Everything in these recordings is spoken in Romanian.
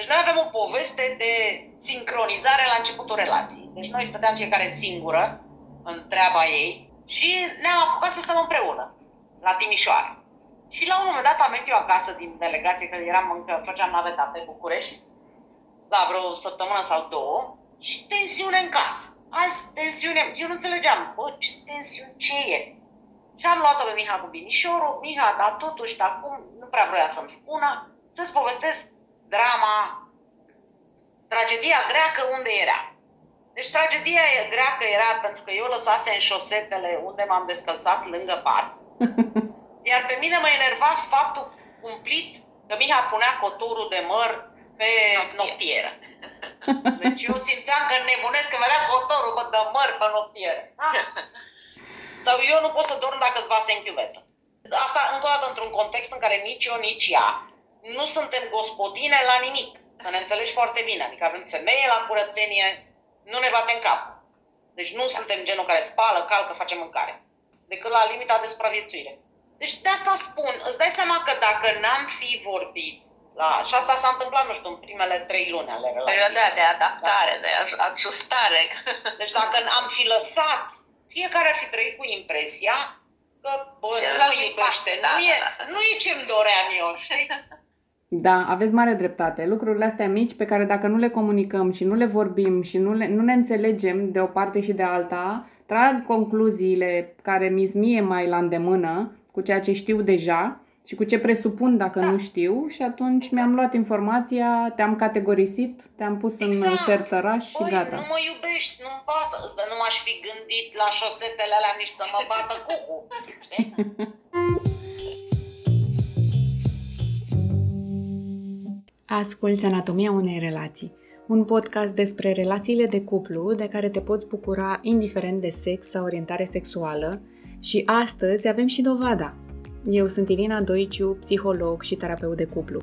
Deci noi avem o poveste de sincronizare la începutul relației. Deci noi stăteam fiecare singură în treaba ei și ne-am apucat să stăm împreună la Timișoara. Și la un moment dat am venit eu acasă din delegație, că eram încă, făceam naveta pe București, la vreo săptămână sau două, și tensiune în casă. Azi tensiune, eu nu înțelegeam, bă, ce tensiune, ce e? Și am luat-o pe Miha cu binișorul, Miha, dar totuși, dar cum, nu prea vrea să-mi spună, să-ți povestesc drama, tragedia greacă unde era. Deci tragedia greacă era pentru că eu lăsase în șosetele unde m-am descălțat lângă pat, iar pe mine mă enerva faptul cumplit că Miha punea cotorul de măr pe noptieră. Deci eu simțeam că nebunesc că vedea cotorul bă, de măr pe noptieră. Sau eu nu pot să dorm dacă îți vase în chiuvetă. Asta încă o dată într-un context în care nici eu, nici ea nu suntem gospodine la nimic. Să ne înțelegi foarte bine. Adică avem femeie la curățenie, nu ne bate în cap. Deci nu da. suntem genul care spală, calcă, face mâncare. Decât la limita de supraviețuire. Deci de asta spun, îți dai seama că dacă n-am fi vorbit, la, și asta s-a întâmplat, nu știu, în primele trei luni ale relației. Perioada de adaptare, da. de ajustare. Deci dacă am fi lăsat, fiecare ar fi trăit cu impresia că, bă, nu iubește, da, nu, e, da, da. nu e ce-mi doream eu, știi? Da, aveți mare dreptate. Lucrurile astea mici pe care dacă nu le comunicăm și nu le vorbim și nu, le, nu ne înțelegem de o parte și de alta, trag concluziile care mi mie mai la îndemână cu ceea ce știu deja și cu ce presupun dacă da. nu știu și atunci mi-am luat informația, te-am categorisit, te-am pus exact. în sertăraș și Băi, gata. nu mă iubești, nu-mi pasă, dar nu m-aș fi gândit la șosetele alea nici să mă bată cucu. Asculți Anatomia unei relații, un podcast despre relațiile de cuplu de care te poți bucura indiferent de sex sau orientare sexuală și astăzi avem și dovada. Eu sunt Irina Doiciu, psiholog și terapeut de cuplu.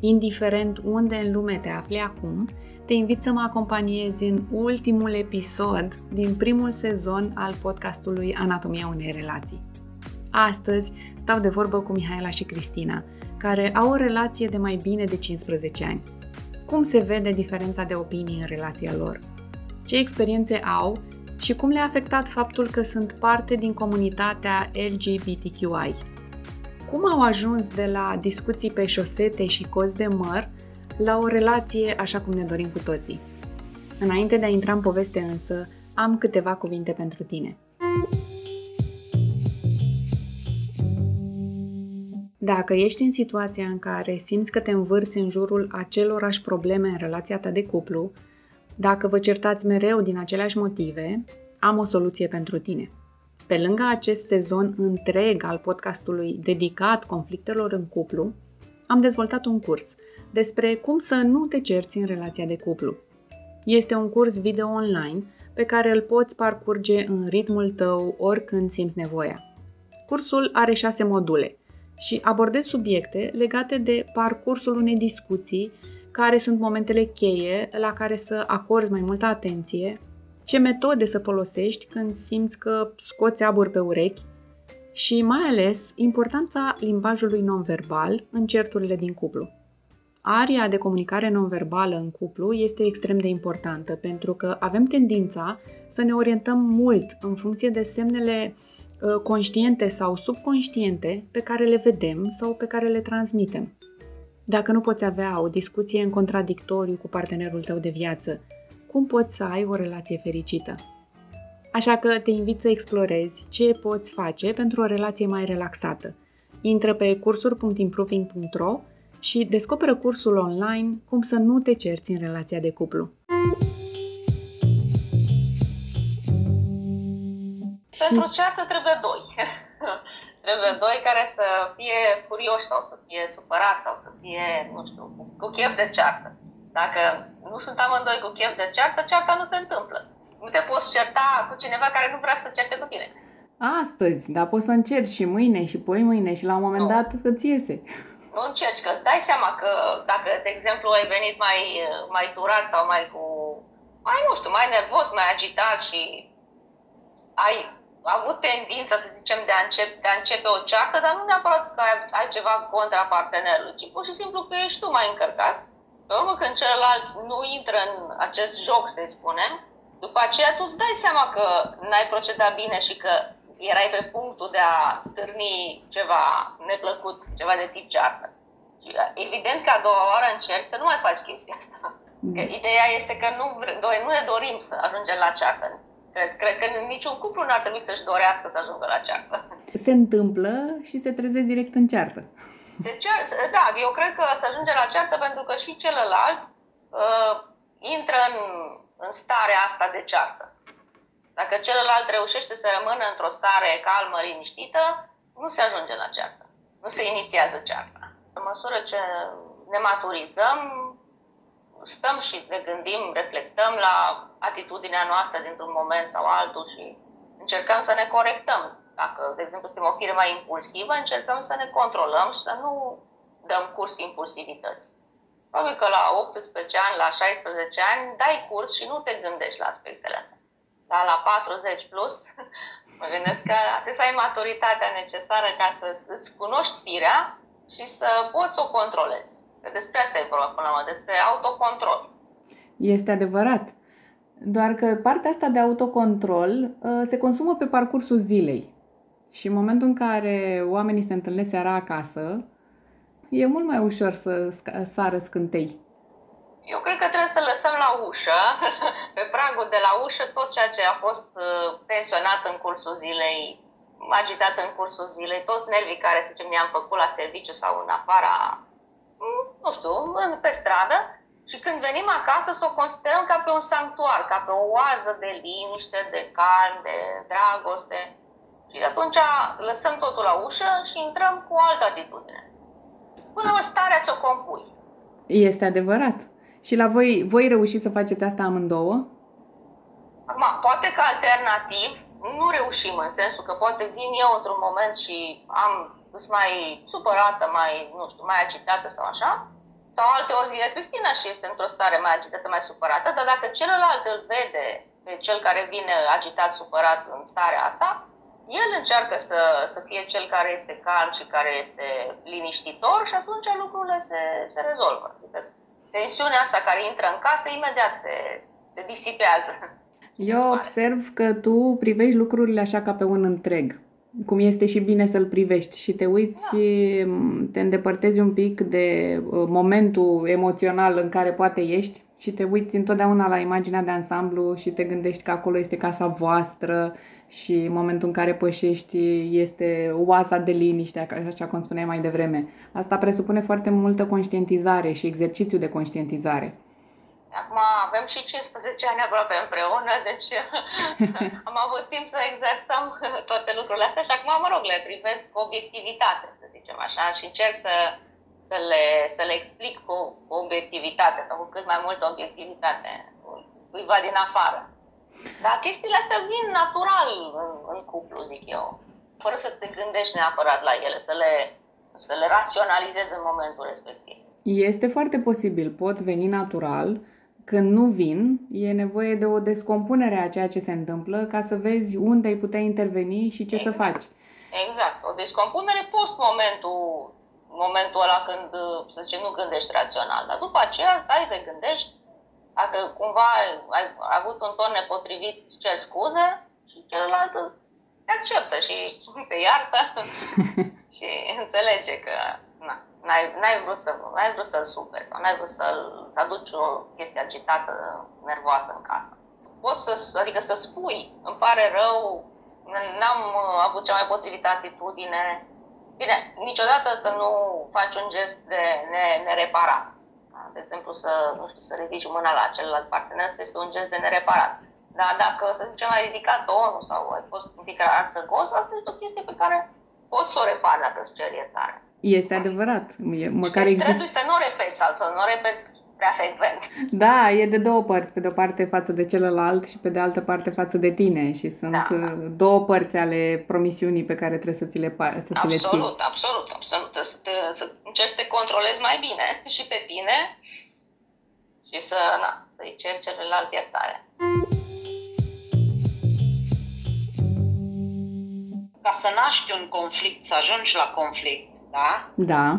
Indiferent unde în lume te afli acum, te invit să mă acompaniezi în ultimul episod din primul sezon al podcastului Anatomia unei relații. Astăzi stau de vorbă cu Mihaela și Cristina, care au o relație de mai bine de 15 ani. Cum se vede diferența de opinii în relația lor? Ce experiențe au și cum le-a afectat faptul că sunt parte din comunitatea LGBTQI? Cum au ajuns de la discuții pe șosete și cozi de măr la o relație așa cum ne dorim cu toții? Înainte de a intra în poveste însă, am câteva cuvinte pentru tine. Dacă ești în situația în care simți că te învârți în jurul acelorași probleme în relația ta de cuplu, dacă vă certați mereu din aceleași motive, am o soluție pentru tine. Pe lângă acest sezon întreg al podcastului dedicat conflictelor în cuplu, am dezvoltat un curs despre cum să nu te cerți în relația de cuplu. Este un curs video online pe care îl poți parcurge în ritmul tău oricând simți nevoia. Cursul are șase module și abordez subiecte legate de parcursul unei discuții, care sunt momentele cheie la care să acorzi mai multă atenție, ce metode să folosești când simți că scoți abur pe urechi și mai ales importanța limbajului nonverbal în certurile din cuplu. Aria de comunicare nonverbală în cuplu este extrem de importantă pentru că avem tendința să ne orientăm mult în funcție de semnele ă, conștiente sau subconștiente pe care le vedem sau pe care le transmitem. Dacă nu poți avea o discuție în contradictoriu cu partenerul tău de viață cum poți să ai o relație fericită. Așa că te invit să explorezi ce poți face pentru o relație mai relaxată. Intră pe cursuri.improving.ro și descoperă cursul online Cum să nu te cerți în relația de cuplu. Pentru ceartă trebuie doi. trebuie doi care să fie furioși sau să fie supărați sau să fie, nu știu, cu chef de ceartă. Dacă nu sunt amândoi cu chef de ceartă, cearta nu se întâmplă. Nu te poți certa cu cineva care nu vrea să certe cu tine. Astăzi, dar poți să încerci și mâine și poi mâine și la un moment nu. dat îți iese. Nu încerci, că îți dai seama că dacă, de exemplu, ai venit mai, mai turat sau mai cu, mai nu știu, mai nervos, mai agitat și ai avut tendința, să zicem, de a, începe, de a începe o ceartă, dar nu neapărat că ai, ai ceva contra partenerului, ci pur și simplu că ești tu mai încărcat Pe urmă, când celălalt nu intră în acest joc, să spunem, după aceea tu îți dai seama că n-ai procedat bine și că erai pe punctul de a stârni ceva neplăcut, ceva de tip ceartă. Și evident că a doua oară încerci să nu mai faci chestia asta. Că ideea este că nu, nu ne dorim să ajungem la ceartă. Cred, cred că niciun cuplu nu ar trebui să-și dorească să ajungă la ceartă. Se întâmplă și se trezesc direct în ceartă. Se cer, da, eu cred că se ajunge la ceartă pentru că și celălalt uh, intră în, în starea asta de ceartă. Dacă celălalt reușește să rămână într-o stare calmă, liniștită, nu se ajunge la ceartă. Nu se inițiază cearta. În măsură ce ne maturizăm, stăm și ne gândim, reflectăm la atitudinea noastră dintr-un moment sau altul și încercăm să ne corectăm. Dacă, de exemplu, suntem o fire mai impulsivă, încercăm să ne controlăm și să nu dăm curs impulsivității. Probabil că la 18 ani, la 16 ani, dai curs și nu te gândești la aspectele astea. Dar la 40 plus, mă gândesc că trebuie să ai maturitatea necesară ca să îți cunoști firea și să poți să o controlezi. Că despre asta e vorba până la urmă, despre autocontrol. Este adevărat. Doar că partea asta de autocontrol uh, se consumă pe parcursul zilei. Și în momentul în care oamenii se întâlnesc seara acasă, e mult mai ușor să sară scântei. Eu cred că trebuie să lăsăm la ușă, pe pragul de la ușă, tot ceea ce a fost uh, tensionat în cursul zilei, agitat în cursul zilei, toți nervii care, să zicem, ne-am făcut la serviciu sau în afara, mm, nu știu, pe stradă, și când venim acasă să o considerăm ca pe un sanctuar, ca pe o oază de liniște, de calm, de dragoste. Și atunci lăsăm totul la ușă și intrăm cu o altă atitudine. Până în starea ți-o compui. Este adevărat. Și la voi, voi reușiți să faceți asta amândouă? Acum, poate că alternativ nu reușim, în sensul că poate vin eu într-un moment și am sunt mai supărată, mai, nu știu, mai agitată sau așa, sau alte ori e Cristina și este într-o stare mai agitată, mai supărată, dar dacă celălalt îl vede pe cel care vine agitat, supărat în starea asta, el încearcă să, să fie cel care este calm și care este liniștitor și atunci lucrurile se, se rezolvă. Adică tensiunea asta care intră în casă imediat se, se disipează. Eu observ că tu privești lucrurile așa ca pe un întreg cum este și bine să-l privești și te uiți, da. te îndepărtezi un pic de uh, momentul emoțional în care poate ești și te uiți întotdeauna la imaginea de ansamblu și te gândești că acolo este casa voastră și în momentul în care pășești este oaza de liniște, așa cum spuneai mai devreme. Asta presupune foarte multă conștientizare și exercițiu de conștientizare. Acum avem și 15 ani aproape împreună, deci am avut timp să exersăm toate lucrurile astea și acum, mă rog, le privesc cu obiectivitate, să zicem așa, și încerc să, să, le, să le explic cu, cu obiectivitate sau cu cât mai multă obiectivitate cuiva din afară. Dar chestiile astea vin natural în, în cuplu, zic eu, fără să te gândești neapărat la ele, să le, să le raționalizezi în momentul respectiv. Este foarte posibil, pot veni natural, când nu vin, e nevoie de o descompunere a ceea ce se întâmplă ca să vezi unde ai putea interveni și ce exact. să faci. Exact. O descompunere post momentul, momentul ăla când, să zicem, nu gândești rațional. Dar după aceea stai, te gândești, dacă cumva ai avut un ton nepotrivit, cer scuze și celălalt te acceptă și te iartă și înțelege că na, n-ai, n-ai vrut, să, n-ai vrut să-l superi sau n-ai vrut să-l, să aduci o chestie agitată, nervoasă în casă. Poți să, adică să spui, îmi pare rău, n-am avut cea mai potrivită atitudine. Bine, niciodată să nu faci un gest de nereparat. De exemplu, să, nu știu, să ridici mâna la celălalt partener, este un gest de nereparat. Dar dacă, să zicem, ai ridicat tonul sau ai fost un pic arțăgos, asta este o chestie pe care poți să o repari dacă îți cer iertare. Este adevărat. E, măcar și exist... să nu repeți sau să nu repeți prea frecvent. Da, e de două părți. Pe de o parte față de celălalt și pe de altă parte față de tine. Și sunt da, da. două părți ale promisiunii pe care trebuie să ți le, să ți le ții. Absolut, absolut, absolut. Trebuie să, te, să încerci să te controlezi mai bine și pe tine și să, na, să-i ceri celălalt iertare. Ca să naști un conflict, să ajungi la conflict, da? Da.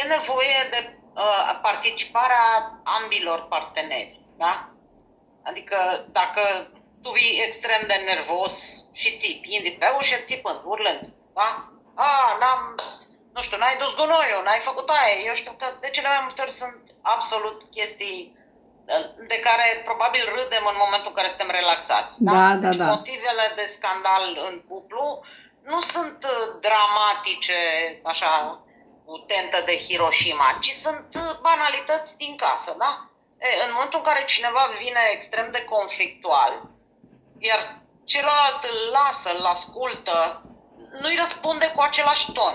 E nevoie de uh, participarea ambilor parteneri. Da? Adică dacă tu vii extrem de nervos și țipi, indi pe ușă țipând, urlând, da? A, n-am, nu știu, n-ai dus gunoiul, n-ai făcut aia. Eu știu că de cele mai multe ori sunt absolut chestii de care probabil râdem în momentul în care suntem relaxați. Da, da, deci da. motivele de scandal în cuplu nu sunt uh, dramatice, așa, cu tentă de Hiroshima, ci sunt uh, banalități din casă, da? E, în momentul în care cineva vine extrem de conflictual, iar celălalt îl lasă, îl ascultă, nu-i răspunde cu același ton.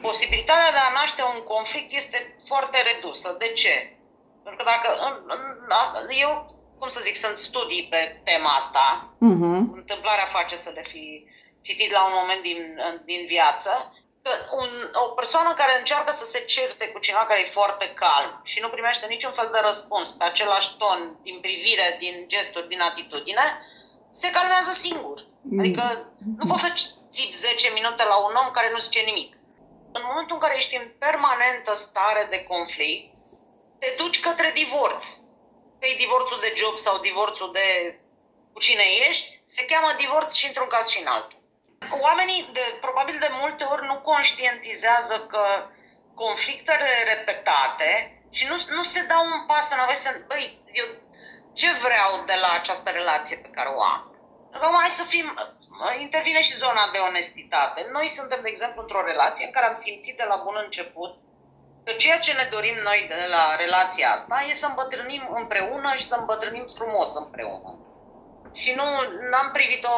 Posibilitatea de a naște un conflict este foarte redusă. De ce? Pentru că dacă în, în, eu, cum să zic, sunt studii pe tema asta, Uh-huh. întâmplarea face să le fi citit la un moment din, din viață, că un, o persoană care încearcă să se certe cu cineva care e foarte calm și nu primește niciun fel de răspuns pe același ton, din privire, din gesturi, din atitudine, se calmează singur. Adică nu poți să țipi 10 minute la un om care nu zice nimic. În momentul în care ești în permanentă stare de conflict, te duci către divorț. Că e divorțul de job sau divorțul de cu cine ești, se cheamă divorț și într-un caz și în altul. Oamenii, de, probabil de multe ori, nu conștientizează că conflictele repetate și nu, nu se dau un pas înapoi să, băi, eu ce vreau de la această relație pe care o am? Acum hai să fim, intervine și zona de onestitate. Noi suntem, de exemplu, într-o relație în care am simțit de la bun început că ceea ce ne dorim noi de la relația asta e să îmbătrânim împreună și să îmbătrânim frumos împreună. Și nu am privit-o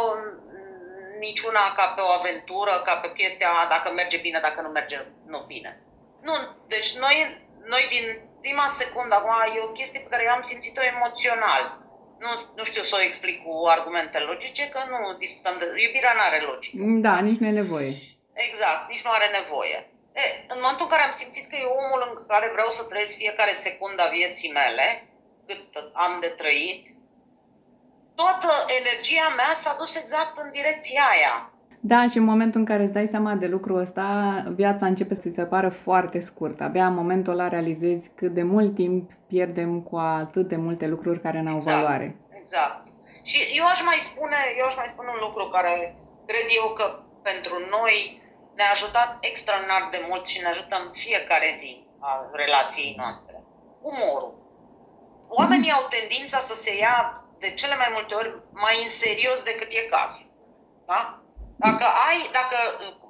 niciuna ca pe o aventură, ca pe chestia dacă merge bine, dacă nu merge nu bine. Nu, deci noi, noi din prima secundă, acum e o chestie pe care eu am simțit-o emoțional. Nu, nu știu să o explic cu argumente logice, că nu discutăm de... Iubirea nu are logică. Da, nici nu e nevoie. Exact, nici nu are nevoie. E, în momentul în care am simțit că e omul în care vreau să trăiesc fiecare secundă a vieții mele, cât am de trăit, toată energia mea s-a dus exact în direcția aia. Da, și în momentul în care îți dai seama de lucrul ăsta, viața începe să ți se pară foarte scurtă. Abia în momentul ăla realizezi cât de mult timp pierdem cu atât de multe lucruri care n-au Exact. valoare. Exact. Și eu aș mai spune, eu aș mai spune un lucru care cred eu că pentru noi ne-a ajutat extraordinar de mult și ne ajută în fiecare zi a relației noastre. Umorul. Oamenii au tendința să se ia de cele mai multe ori mai în serios decât e cazul. Da? Dacă ai, dacă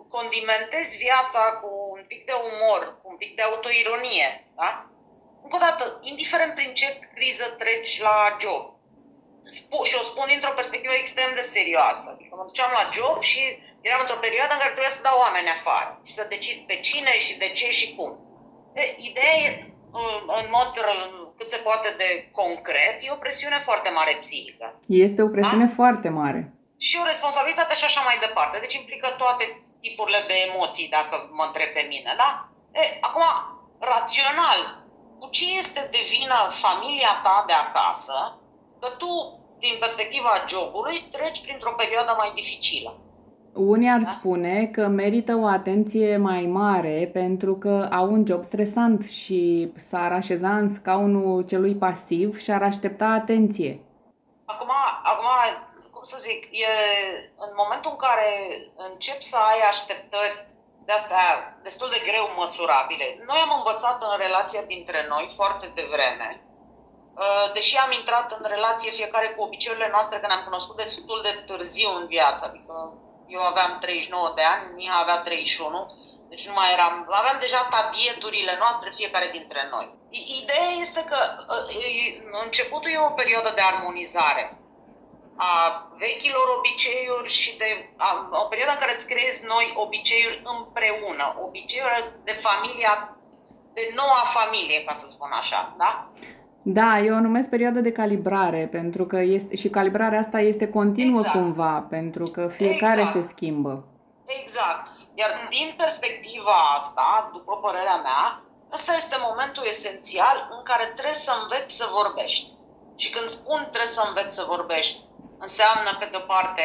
condimentezi viața cu un pic de umor, cu un pic de autoironie, da? Încă o dată, indiferent prin ce criză treci la job, spu- și o spun dintr-o perspectivă extrem de serioasă. Adică mă duceam la job și eram într-o perioadă în care trebuia să dau oameni afară și să decid pe cine și de ce și cum. E, ideea e, în- în mod răl- cât se poate de concret, e o presiune foarte mare psihică Este o presiune foarte mare. și o responsabilitate și așa mai departe. Deci implică toate tipurile de emoții, dacă mă întreb pe mine, da? E, acum, rațional, cu ce este de vină familia ta de acasă că tu, din perspectiva jobului, treci printr-o perioadă mai dificilă? Unii ar Da. spune că merită o atenție mai mare pentru că au un job stresant și s-ar așeza în scaunul celui pasiv și ar aștepta atenție. Acum, acum, cum să zic, e în momentul în care încep să ai așteptări de astea destul de greu măsurabile. Noi am învățat în relația dintre noi foarte devreme, uh, deși am intrat în relație fiecare cu obiceiurile noastre, că ne-am cunoscut destul de târziu în viață, adică eu aveam 39 de ani, Miha avea 31, deci nu mai eram, aveam deja tabieturile noastre fiecare dintre noi. I- Ideea este că uh, e- începutul e o perioadă de armonizare a vechilor obiceiuri și de a, o perioadă în care îți creezi noi obiceiuri împreună, obiceiuri de familia, de noua familie, ca să spun așa, da? Da, eu o numesc perioadă de calibrare, pentru că este, și calibrarea asta este continuă Exact. cumva, pentru că fiecare Exact. se schimbă. Exact. Iar din perspectiva asta, după părerea mea, ăsta este momentul esențial în care trebuie să înveți să vorbești. Și când spun trebuie să înveți să vorbești, înseamnă, pe de-o parte,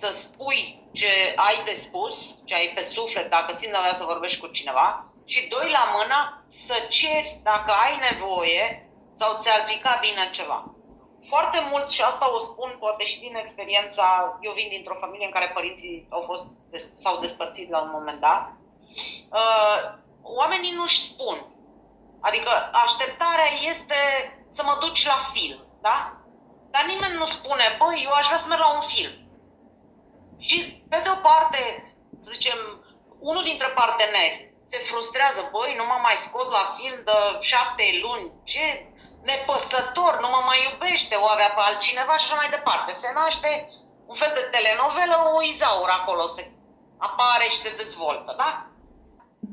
să spui ce ai de spus, ce ai pe suflet, dacă simți nevoia să vorbești cu cineva, și doi la mână să ceri dacă ai nevoie sau ți-ar pica bine ceva. Foarte mult, și asta o spun poate și din experiența, eu vin dintr-o familie în care părinții au fost, s-au despărțit la un moment dat, uh, oamenii nu-și spun. Adică așteptarea este să mă duci la film, da? Dar nimeni nu spune, băi, eu aș vrea să merg la un film. Și, pe de o parte, să zicem, unul dintre parteneri se frustrează, băi, nu m-am mai scos la film de șapte luni, ce nepăsător, nu mă mai iubește, o avea pe altcineva și așa mai departe. Se naște un fel de telenovelă, o izaur acolo, se apare și se dezvoltă, da?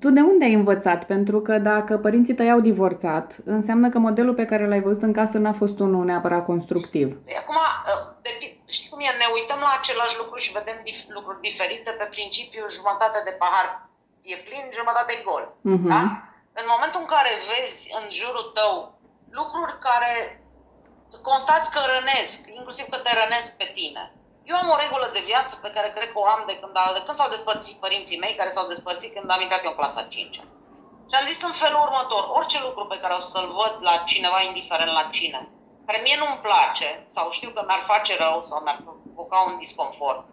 Tu de unde ai învățat? Pentru că dacă părinții tăi au divorțat, înseamnă că modelul pe care l-ai văzut în casă n-a fost unul neapărat constructiv. Păi acum, ă, de, știi cum e, ne uităm la același lucru și vedem dif- lucruri diferite pe principiu jumătate de pahar e plin, jumătate e gol. Uh-huh. Da? În momentul în care vezi în jurul tău lucruri care constați că rănesc, inclusiv că te rănesc pe tine, eu am o regulă de viață pe care cred că o am de când, de când s-au despărțit părinții mei, care s-au despărțit când am intrat eu în clasa 5 Și am zis în felul următor, orice lucru pe care o să-l văd la cineva, indiferent la cine, care mie nu-mi place sau știu că mi-ar face rău sau mi-ar provoca un disconfort,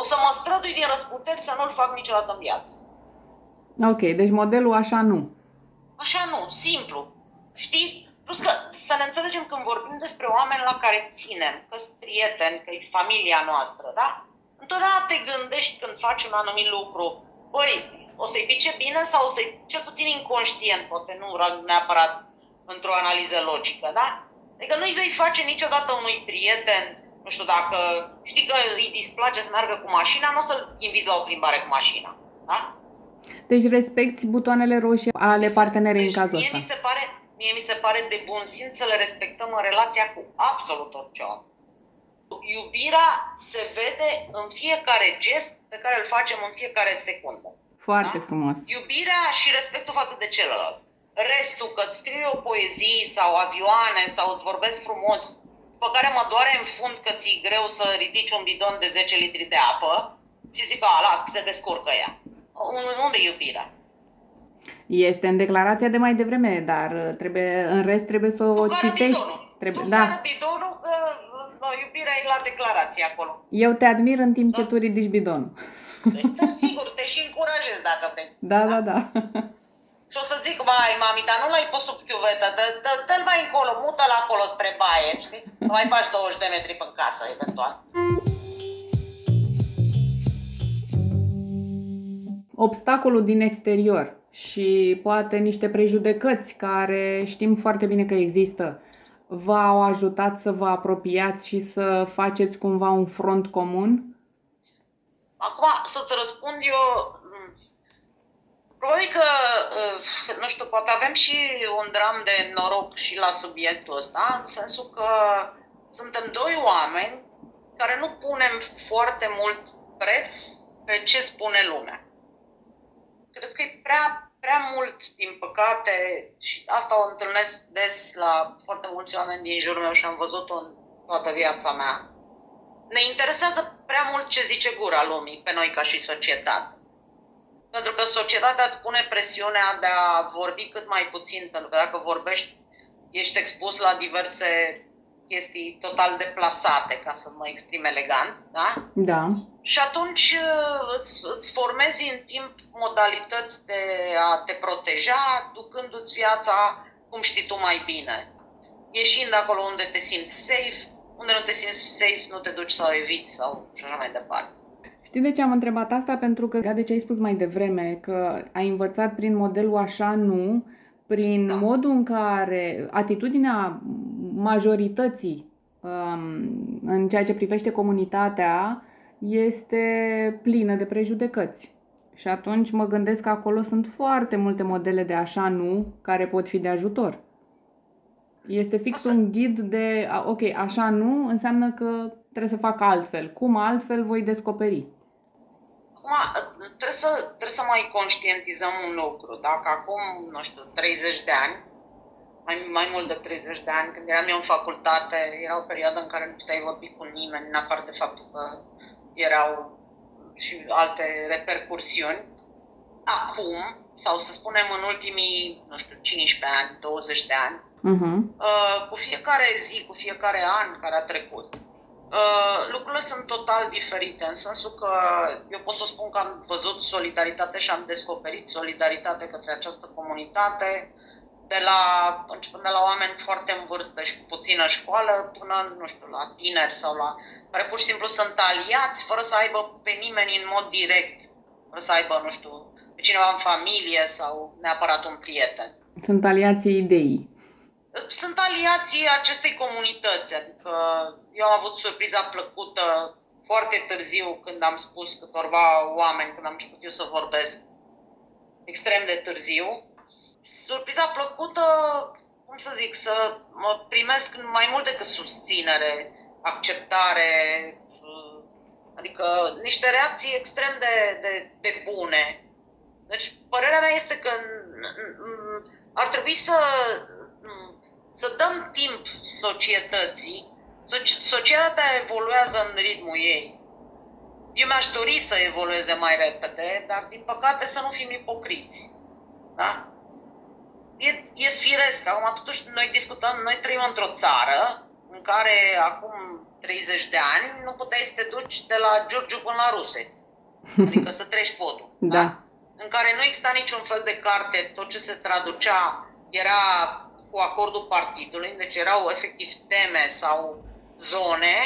o să mă strădui din răsputeri să nu-l fac niciodată în viață. Ok, deci modelul așa nu. Așa nu, simplu. Știi, Plus că să ne înțelegem când vorbim despre oameni la care ținem, că sunt prieteni, că e familia noastră, da? Întotdeauna te gândești când faci un anumit lucru, băi, o să-i pice bine sau o să-i, cel puțin inconștient, poate nu neapărat într-o analiză logică, da? Adică nu-i vei face niciodată unui prieten, nu știu, dacă știi că îi displace să meargă cu mașina, nu o să-l invizi la o plimbare cu mașina, da? Deci respecti butoanele roșii ale partenerei deci, în cazul ăsta. mi se pare, mie mi se pare de bun simț să le respectăm în relația cu absolut orice om. Iubirea se vede în fiecare gest pe care îl facem în fiecare secundă. Foarte da? frumos. Iubirea și respectul față de celălalt. Restul, că îți scriu o poezie sau avioane sau îți vorbesc frumos, pe care mă doare în fund că ți-e greu să ridici un bidon de 10 litri de apă și zic, a, las, că se descurcă ea. Unde e iubirea? Este în declarația de mai devreme, dar uh, trebuie, în rest trebuie să o tu citești. Bidonul. Trebuie, tu da. bidonul, că no, iubirea e la declarație acolo. Eu te admir în timp da? ce tu ridici bidonul. Păi, da, sigur, te și încurajez dacă vrei. Da, da, da. Și o să zic, mai mami, dar nu l-ai pus sub chiuvetă, dă-l mai încolo, mută-l acolo spre baie, știi? Să mai faci 20 de metri în casă, eventual. Obstacolul din exterior și poate niște prejudecăți care știm foarte bine că există v-au ajutat să vă apropiați și să faceți cumva un front comun? Acum, să-ți răspund eu, mm, probabil că, uh, nu știu, poate avem și un dram de noroc și la subiectul ăsta, în sensul că suntem doi oameni care nu punem foarte mult preț pe ce spune lumea. Cred că e prea prea mult, din păcate, și asta o întâlnesc des la foarte mulți oameni din jurul meu și am văzut-o în toată viața mea. Ne interesează prea mult ce zice gura lumii pe noi ca și societate. Pentru că societatea îți pune presiunea de a vorbi cât mai puțin, pentru că dacă vorbești, ești expus la diverse chestii total deplasate, ca să mă exprim elegant, da? Da. Și atunci uh, îți, îți formezi în timp modalități de a te proteja, ducându-ți viața cum știi tu mai bine. Ieșind acolo unde te simți safe, unde nu te simți safe, nu te duci sau eviți sau și așa mai departe. Știi de ce am întrebat asta? Pentru că, de ce ai spus mai devreme, că ai învățat prin modelul așa nu, prin da. modul în care atitudinea majorității um, în ceea ce privește comunitatea este plină de prejudecăți. Și atunci mă gândesc că acolo sunt foarte multe modele de așa nu care pot fi de ajutor. Este fix Asta... un ghid de, ok, așa nu înseamnă că trebuie să fac altfel. Cum altfel voi descoperi? Acum, trebuie să, trebuie să mai conștientizăm un lucru. Dacă acum, nu știu, 30 de ani, mai, mai mult de 30 de ani, când eram eu în facultate, era o perioadă în care nu puteai vorbi cu nimeni, în afară de faptul că erau și alte repercursiuni. Acum, sau să spunem în ultimii, nu știu, 15 ani, 20 de ani, Uh-huh. uh, cu fiecare zi, cu fiecare an care a trecut, uh, lucrurile sunt total diferite, în sensul că eu pot să spun că am văzut solidaritate și am descoperit solidaritate către această comunitate, de la, începând de la oameni foarte în vârstă și cu puțină școală, până, nu știu, la tineri sau la care pur și simplu sunt aliați fără să aibă pe nimeni în mod direct, fără să aibă, nu știu, pe cineva în familie sau neapărat un prieten. Sunt aliații ideii. Sunt aliații acestei comunități, adică eu am avut surpriza plăcută foarte târziu când am spus câtorva oameni, când am început eu să vorbesc, extrem de târziu, surpriza plăcută, cum să zic, să mă primesc mai mult decât susținere, acceptare, adică niște reacții extrem de, de, de bune. Deci, părerea mea este că ar trebui să, să dăm timp societății. Societatea evoluează în ritmul ei. Eu mi-aș dori să evolueze mai repede, dar din păcate să nu fim ipocriți. Da? e, e firesc. Acum, totuși, noi discutăm, noi trăim într-o țară în care acum 30 de ani nu puteai să te duci de la Giurgiu până la Ruse. Adică să treci podul. Da. da? În care nu exista niciun fel de carte, tot ce se traducea era cu acordul partidului, deci erau efectiv teme sau zone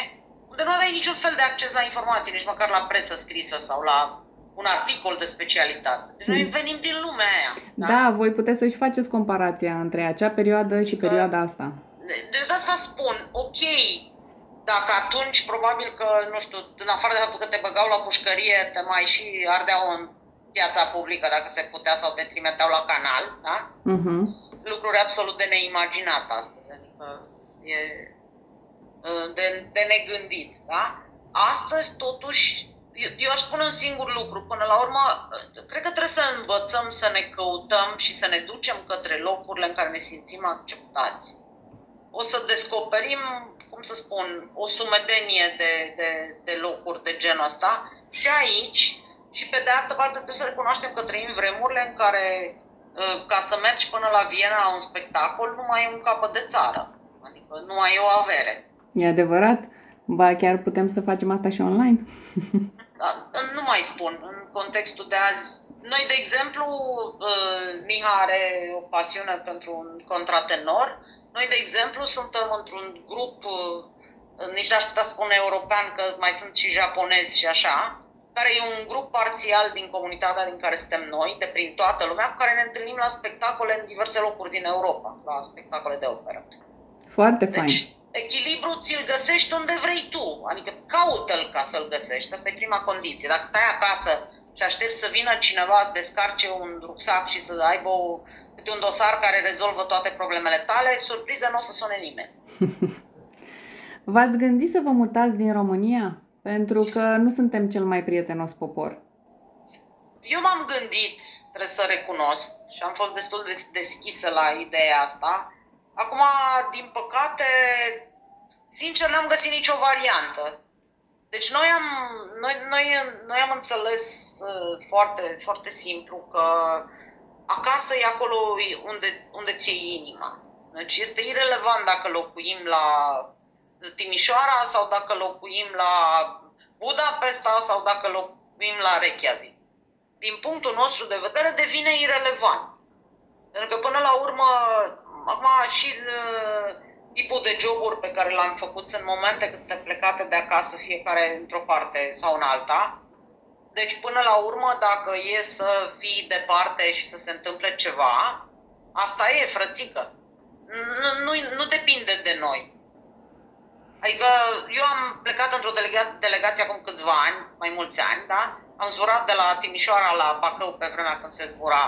unde nu aveai niciun fel de acces la informații, nici măcar la presă scrisă sau la un articol de specialitate. Deci noi hmm. venim din lumea aia. Da? da, voi puteți să-și faceți comparația între acea perioadă și perioada asta. De, de asta spun, ok, dacă atunci probabil că, nu știu, în afară de faptul că te băgau la pușcărie, te mai și ardeau în piața publică dacă se putea sau te trimiteau la canal, da? Uh-huh. Lucruri absolut de neimaginat astăzi, adică e de, de negândit, da? Astăzi, totuși, eu, eu aș spune un singur lucru. Până la urmă, cred că trebuie să învățăm să ne căutăm și să ne ducem către locurile în care ne simțim acceptați. O să descoperim, cum să spun, o sumedenie de, de, de locuri de genul ăsta și aici și pe de altă parte trebuie să recunoaștem că trăim vremurile în care ă, ca să mergi până la Viena la un spectacol nu mai e un capăt de țară. Adică nu mai e o avere. E adevărat? Ba chiar putem să facem asta și online? Da, nu mai spun, în contextul de azi. Noi, de exemplu, uh, Miha are o pasiune pentru un contratenor. Noi, de exemplu, suntem într-un grup, uh, nici n-aș putea spune european, că mai sunt și japonezi și așa, care e un grup parțial din comunitatea din care suntem noi, de prin toată lumea, cu care ne întâlnim la spectacole în diverse locuri din Europa, la spectacole de operă. Foarte deci, fain echilibru ți-l găsești unde vrei tu, adică caută-l ca să-l găsești, asta e prima condiție. Dacă stai acasă și aștepți să vină cineva să descarce un rucsac și să aibă o, un dosar care rezolvă toate problemele tale, surpriză nu o să sune nimeni. V-ați gândit să vă mutați din România? Pentru că nu suntem cel mai prietenos popor. Eu m-am gândit, trebuie să recunosc, și am fost destul de deschisă la ideea asta, Acum, din păcate, sincer, n-am găsit nicio variantă. Deci noi am, noi, noi, noi am înțeles uh, foarte, foarte simplu că acasă e acolo unde, unde ți-e inima. Deci este irrelevant dacă locuim la Timișoara sau dacă locuim la Budapesta sau dacă locuim la Reykjavik. Din punctul nostru de vedere devine irrelevant. Pentru că până la urmă acum și uh, tipul de joburi pe care l-am făcut în momente când suntem plecate de acasă, fiecare într-o parte sau în alta. Deci, până la urmă, dacă e să fii departe și să se întâmple ceva, asta e, frățică. Nu, nu, nu depinde de noi. Adică eu am plecat într-o delega- delegație acum câțiva ani, mai mulți ani, da? Am zburat de la Timișoara la Bacău pe vremea când se zbura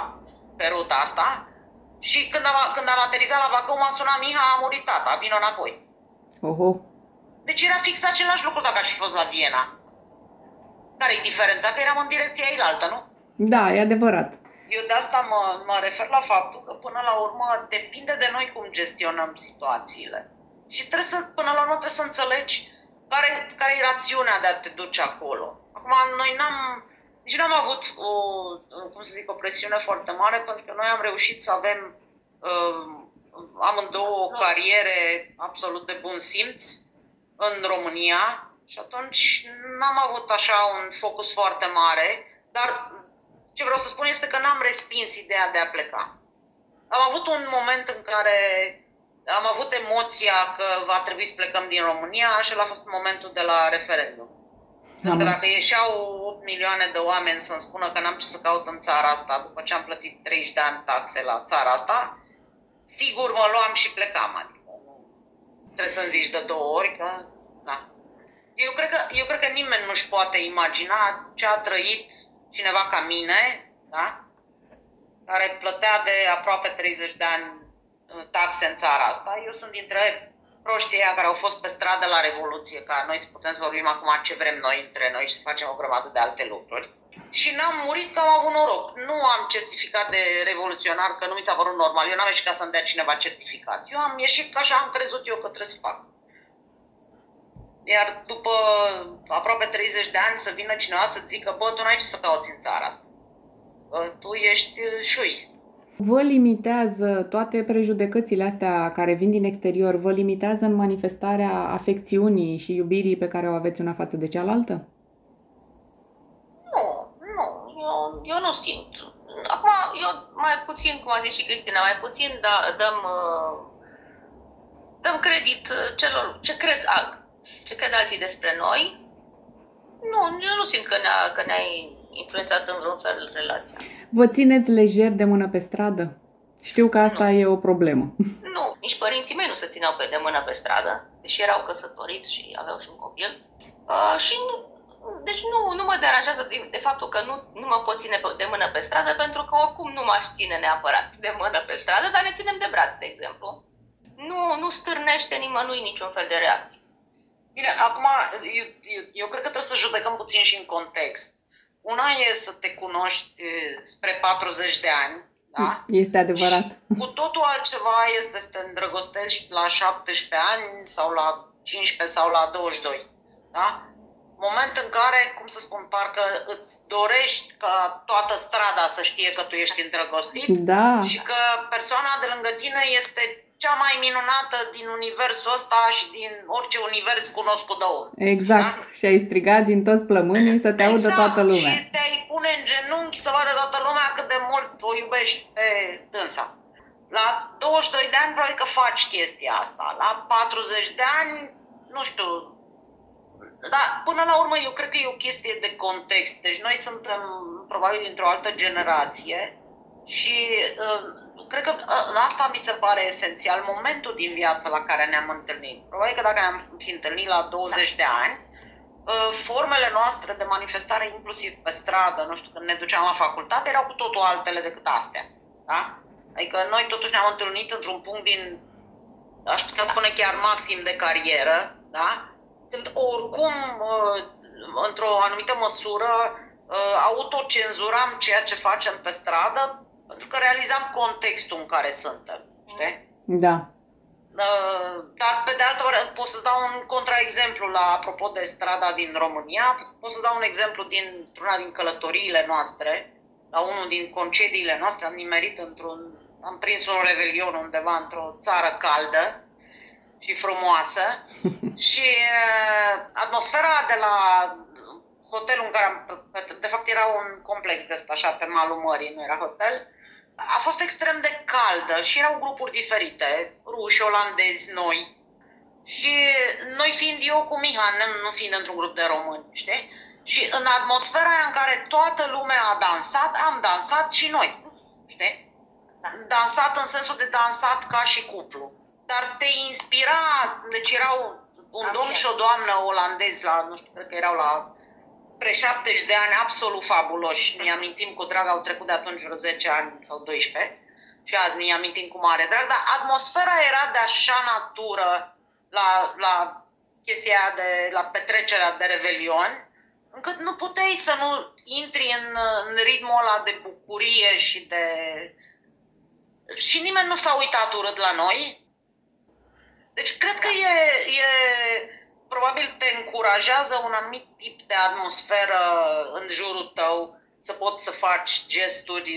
pe ruta asta și când am, când am aterizat la Bacău, m-a sunat Miha, a murit tata, vină înapoi. Oho. Deci era fix același lucru dacă aș fi fost la Viena. Care e diferența? Că eram în direcția ilaltă, nu? Da, e adevărat. Eu de asta mă, mă refer la faptul că până la urmă depinde de noi cum gestionăm situațiile. Și trebuie să, până la urmă trebuie să înțelegi care, care e rațiunea de a te duce acolo. Acum, noi n-am, Deci n-am avut o, cum să zic, o presiune foarte mare pentru că noi am reușit să avem uh, amândouă cariere absolut de bun simț în România și atunci n-am avut așa un focus foarte mare, dar ce vreau să spun este că n-am respins ideea de a pleca. Am avut un moment în care am avut emoția că va trebui să plecăm din România și a fost momentul de la referendum. Pentru că dacă ieșeau 8 milioane de oameni să-mi spună că n-am ce să caut în țara asta după ce am plătit 30 de ani taxe la țara asta, sigur mă luam și plecam. Adică trebuie să-mi zici de două ori că... Da. Eu cred că, eu cred că nimeni nu-și poate imagina ce a trăit cineva ca mine, da? care plătea de aproape 30 de ani uh, taxe în țara asta. Eu sunt dintre proștii aia care au fost pe stradă la Revoluție, ca noi să putem să vorbim acum ce vrem noi între noi și să facem o grămadă de alte lucruri. Și n-am murit că am avut noroc. Nu am certificat de revoluționar, că nu mi s-a părut normal. Eu n-am ieșit ca să-mi dea cineva certificat. Eu am ieșit ca așa am crezut eu că trebuie să fac. Iar după aproape 30 de ani să vină cineva să zică, bă, tu n-ai ce să cauți în țara asta. Bă, tu ești șui. Vă limitează toate prejudecățile astea care vin din exterior, vă limitează în manifestarea afecțiunii și iubirii pe care o aveți una față de cealaltă? Nu, nu, eu, eu nu simt. Acum, eu mai puțin, cum a zis și Cristina, mai puțin da, dăm, uh, dăm credit celor ce cred, ce cred alții despre noi. Nu, eu nu simt că ne-a, că ne-a influențat în vreun fel relația. Vă țineți lejer de mână pe stradă? Știu că asta nu. e o problemă. Nu, nici părinții mei nu se țineau pe de mână pe stradă, deși erau căsătoriți și aveau și un copil. Uh, și nu, deci nu, nu mă deranjează de, de faptul că nu, nu mă pot ține de mână pe stradă, pentru că oricum nu m-aș ține neapărat de mână pe stradă, dar ne ținem de braț, de exemplu. Nu, nu stârnește nimănui niciun fel de reacție. Bine, acum eu, eu, eu cred că trebuie să judecăm puțin și în context. Una e să te cunoști spre 40 de ani, da? Este adevărat. Și cu totul altceva este să te îndrăgostești la 17 ani sau la 15 sau la 22, da? Moment în care, cum să spun, parcă îți dorești ca toată strada să știe că tu ești îndrăgostit da. și că persoana de lângă tine este cea mai minunată din universul ăsta și din orice univers cunoscut de om. Exact. Da? Și ai strigat din toți plămânii să te exact. audă toată lumea. Și te-ai pune în genunchi să vadă toată lumea cât de mult o iubești pe dânsa. La 22 de ani probabil că faci chestia asta. La 40 de ani, nu știu, dar până la urmă eu cred că e o chestie de context. Deci noi suntem probabil dintr-o altă generație și uh, cred că ă, asta mi se pare esențial, momentul din viață la care ne-am întâlnit. Probabil că dacă ne-am fi întâlnit la 20 de ani, ă, formele noastre de manifestare, inclusiv pe stradă, nu știu, când ne duceam la facultate, erau cu totul altele decât astea. Da? Adică noi totuși ne-am întâlnit într-un punct din, aș putea spune chiar maxim de carieră, da? când oricum, ă, într-o anumită măsură, autocenzuram ceea ce facem pe stradă pentru că realizam contextul în care suntem, știi? Da. Uh, dar, pe de altă parte, pot să dau un contraexemplu la apropo de strada din România. Pot să dau un exemplu din una din călătoriile noastre, la unul din concediile noastre. Am nimerit într-un. Am prins un revelion undeva într-o țară caldă și frumoasă. și uh, atmosfera de la hotelul în care am. De fapt, era un complex de ăsta, așa, pe malul mării, nu era hotel a fost extrem de caldă și erau grupuri diferite, ruși, olandezi, noi. Și noi fiind eu cu Mihan, nu fiind într-un grup de români, știi? Și în atmosfera aia în care toată lumea a dansat, am dansat și noi, știi? Dansat în sensul de dansat ca și cuplu. Dar te inspira, deci erau un domn și o doamnă olandezi la, nu știu, cred că erau la spre 70 de ani absolut fabuloși. Ne amintim cu drag, au trecut de atunci vreo 10 ani sau 12 și azi ne amintim cu mare drag, dar atmosfera era de așa natură la, la chestia de, la petrecerea de revelion, încât nu puteai să nu intri în, în ritmul ăla de bucurie și de... Și nimeni nu s-a uitat urât la noi. Deci cred că e, e probabil te încurajează un anumit tip de atmosferă în jurul tău, să poți să faci gesturi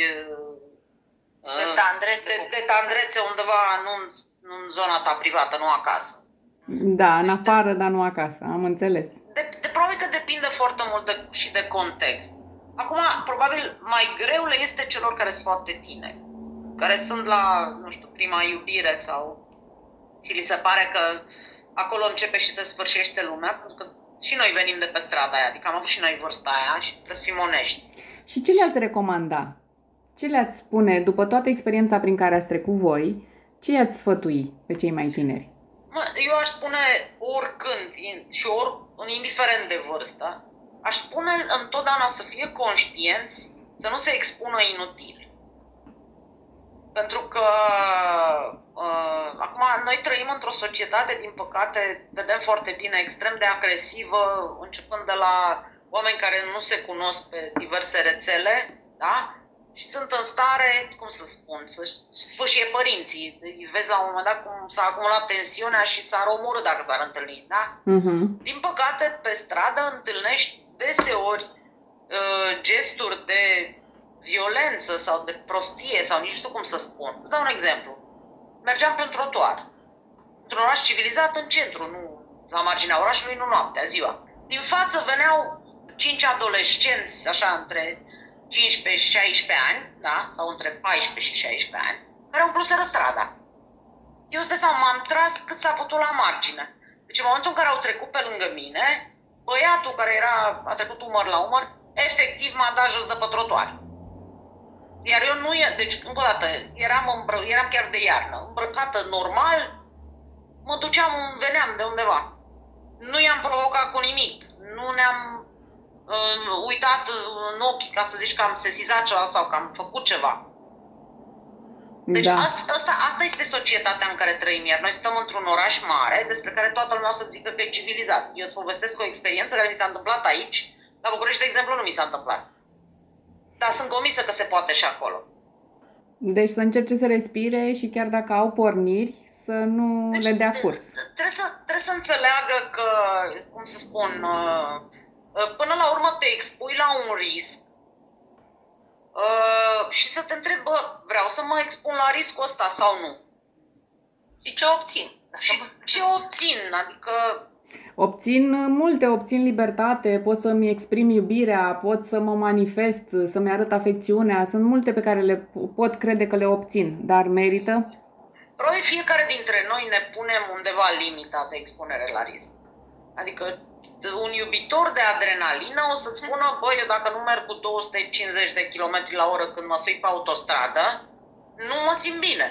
de uh, tandrețe. de, cu- de tandrețe undeva, nu în, nu în zona ta privată, nu acasă. Da, în afară, dar nu acasă, am înțeles. De, de, probabil că depinde foarte mult de, și de context. Acum, probabil mai greu le este celor care sunt foarte tineri, care sunt la, nu știu, prima iubire sau... și li se pare că acolo începe și se sfârșește lumea, pentru că și noi venim de pe strada aia, adică am avut și noi vârsta aia și trebuie să fim onești. Și ce le-ați recomanda? Ce le-ați spune, după toată experiența prin care ați trecut voi, ce i-ați sfătui pe cei mai tineri? Mă, eu aș spune oricând in- și or, indiferent de vârstă, aș spune întotdeauna să fie conștienți, să nu se expună inutil. Pentru că uh, acum noi trăim într-o societate, din păcate, vedem foarte bine, extrem de agresivă, începând de la oameni care nu se cunosc pe diverse rețele, da? Și sunt în stare, cum să spun, să sfâșie părinții. Îi Vezi la un moment dat cum s-a acumulat tensiunea și s-ar omorâ dacă s-ar întâlni, da? Uh-huh. Din păcate, pe stradă întâlnești deseori uh, gesturi de violență sau de prostie sau nici nu știu cum să spun. Îți dau un exemplu. Mergeam pe un trotuar. Într-un oraș civilizat în centru, nu la marginea orașului, nu noaptea, ziua. Din față veneau cinci adolescenți, așa, între 15 și 16 ani, da? Sau între 14 și 16 ani, care umpluseră strada. Eu îți dai seama, m-am tras cât s-a putut la margine. Deci în momentul în care au trecut pe lângă mine, băiatul care era, a trecut umăr la umăr, efectiv m-a dat jos de pe trotuar. Iar eu nu e, deci încă o dată, eram, îmbră, eram chiar de iarnă, îmbrăcată normal, mă duceam, veneam de undeva. Nu i-am provocat cu nimic, nu ne-am uh, uitat în ochi ca să zici că am sesizat ceva sau că am făcut ceva. Deci Da. asta, asta, asta este societatea în care trăim, iar noi stăm într-un oraș mare despre care toată lumea o să zică că e civilizat. Eu îți povestesc o experiență care mi s-a întâmplat aici, la București, de exemplu, nu mi s-a întâmplat. Dar sunt convinsă că se poate și acolo. Deci să încerce să respire și chiar dacă au porniri, să nu Deci, le dea curs. Trebuie să, trebuie să înțeleagă că, cum să spun, uh, uh, până la urmă te expui la un risc uh, și să te întrebi, bă, vreau să mă expun la riscul ăsta sau nu? Și ce obțin? Dacă Și mă- ce obțin? Adică Obțin multe, obțin libertate, pot să-mi exprim iubirea, pot să mă manifest, să-mi arăt afecțiunea. Sunt multe pe care le pot crede că le obțin, dar merită? Probabil fiecare dintre noi ne punem undeva limita de expunere la risc. Adică un iubitor de adrenalină o să-ți spună, băi, eu dacă nu merg cu 250 de km la oră când mă sui pe autostradă, nu mă simt bine.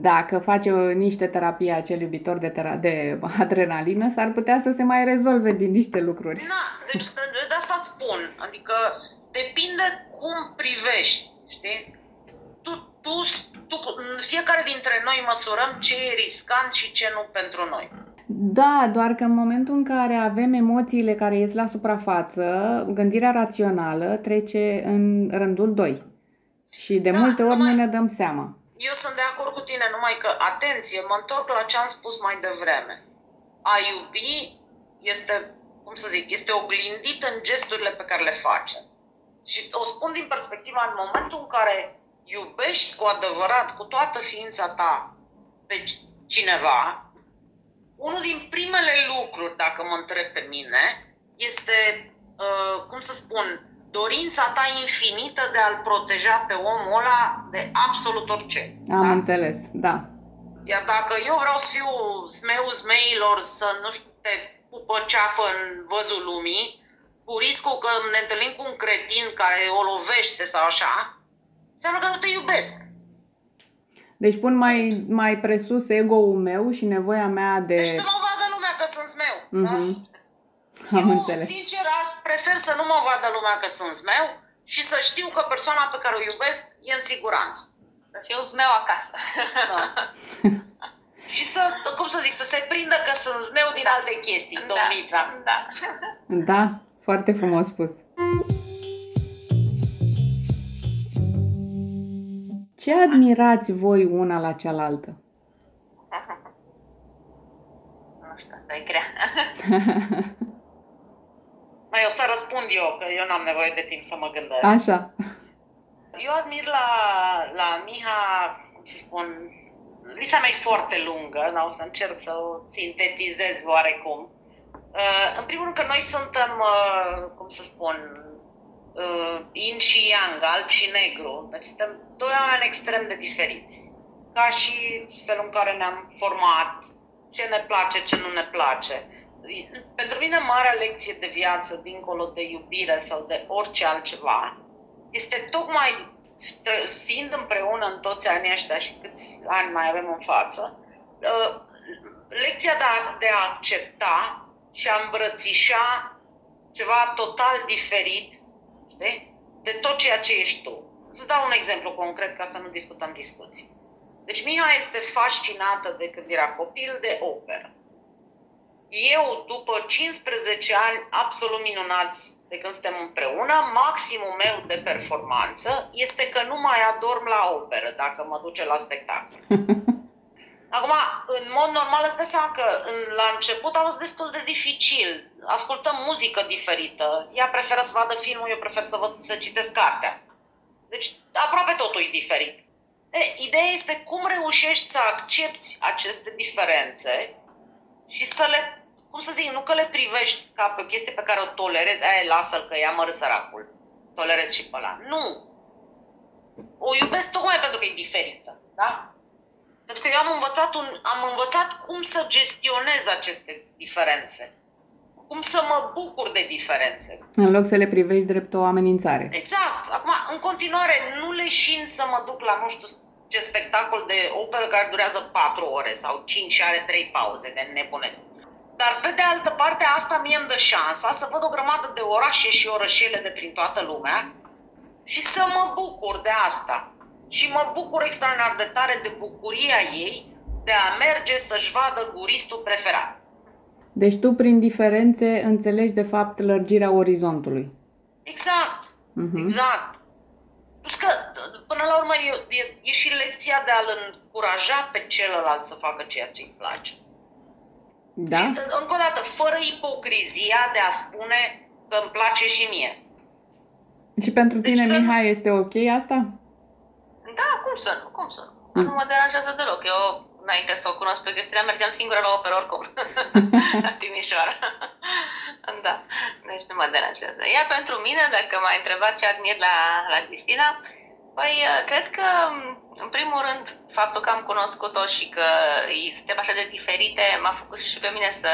Dacă face niște terapie acel iubitor de, tera- de adrenalină, s-ar putea să se mai rezolve din niște lucruri. Na, deci de, de asta îți spun. Adică depinde cum privești, știi? Tu, tu, tu, fiecare dintre noi măsurăm ce e riscant și ce nu pentru noi. Da, doar că în momentul în care avem emoțiile care ies la suprafață, gândirea rațională trece în rândul 2. Și de Da, multe ori nu numai- ne dăm seama. Eu sunt de acord cu tine, numai că, atenție, mă întorc la ce am spus mai devreme. A iubi este, cum să zic, este oglindit în gesturile pe care le facem. Și o spun din perspectiva în momentul în care iubești cu adevărat, cu toată ființa ta, pe cineva, unul din primele lucruri, dacă mă întreb pe mine, este, uh, cum să spun, dorința ta infinită de a-l proteja pe omul ăla de absolut orice. Am da? înțeles, da. Iar dacă eu vreau să fiu smeu zmeilor, să nu știu, te pupă ceafă în văzul lumii, cu riscul că ne întâlnim cu un cretin care o lovește sau așa, înseamnă că nu te iubesc. Deci pun mai, mai presus ego-ul meu și nevoia mea de... Deci să mă vadă lumea că sunt zmeu. Da? Mhm. Am eu, înțeles. sincer, aș prefer să nu mă vadă lumea că sunt zmeu și să știu că persoana pe care o iubesc e în siguranță. Să fiu zmeu acasă. Da. și să, cum să zic, să se prindă că sunt zmeu din alte chestii, domnița. Da. Da, foarte frumos spus. Ce admirați voi una la cealaltă? nu știu, asta e grea. Mai o să răspund eu, că eu n-am nevoie de timp să mă gândesc. Așa. Eu admir la, la Miha, cum să spun, lista mea e foarte lungă, dar o să încerc să o sintetizez oarecum. Uh, în primul rând că noi suntem, uh, cum să spun, uh, yin și yang, alb și negru. Deci suntem doi oameni extrem de diferiți. Ca și felul în care ne-am format, ce ne place, ce nu ne place. Pentru mine, marea lecție de viață, dincolo de iubire sau de orice altceva, este tocmai fiind împreună în toți anii ăștia și câți ani mai avem în față, uh, lecția de a, de a accepta și a îmbrățișa ceva total diferit știi? de tot ceea ce ești tu. Să dau un exemplu concret ca să nu discutăm discuții. Deci Miha este fascinată de când era copil de operă. Eu, după 15 ani absolut minunați de când suntem împreună, maximul meu de performanță este că nu mai adorm la operă dacă mă duce la spectacol. Acum, în mod normal, îți dai seama că în, la început a fost destul de dificil. Ascultăm muzică diferită. Ea preferă să vadă filmul, eu prefer să, văd, să citesc cartea. Deci, aproape totul e diferit. E, ideea este cum reușești să accepti aceste diferențe și să le cum să zic, nu că le privești ca pe o chestie pe care o tolerezi, aia lasă-l că ia mără săracul, tolerezi și pe ăla. Nu! O iubesc tocmai pentru că e diferită, da? Pentru că eu am învățat, un, am învățat cum să gestionez aceste diferențe. Cum să mă bucur de diferențe. În loc să le privești drept o amenințare. Exact. Acum, în continuare, nu leșin să mă duc la nu știu ce spectacol de operă care durează 4 ore sau 5 și are 3 pauze de nebunesc. Dar pe de altă parte, asta mie îmi dă șansa să văd o grămadă de orașe și orășele de prin toată lumea și să mă bucur de asta. Și mă bucur extraordinar de tare de bucuria ei de a merge să-și vadă guristul preferat. Deci tu, prin diferențe, înțelegi de fapt lărgirea orizontului. Exact, uh-huh. exact. Plus că, până la urmă, e, e, e și lecția de a-l încuraja pe celălalt să facă ceea ce îi place. Da? Și, încă o dată, fără ipocrizia de a spune că îmi place și mie. Și pentru Deci tine, să- Mihai, este ok asta? Da, cum să nu, cum să nu. Mm. Nu mă deranjează deloc. Eu, înainte să o cunosc pe Cristina, mergeam singură la operă oricum. la Timișoara. da, deci nu mă deranjează. Iar pentru mine, dacă m-ai întrebat ce admir la, la Cristina, păi, cred că, în primul rând, faptul că am cunoscut-o și că îi suntem așa de diferite m-a făcut și pe mine să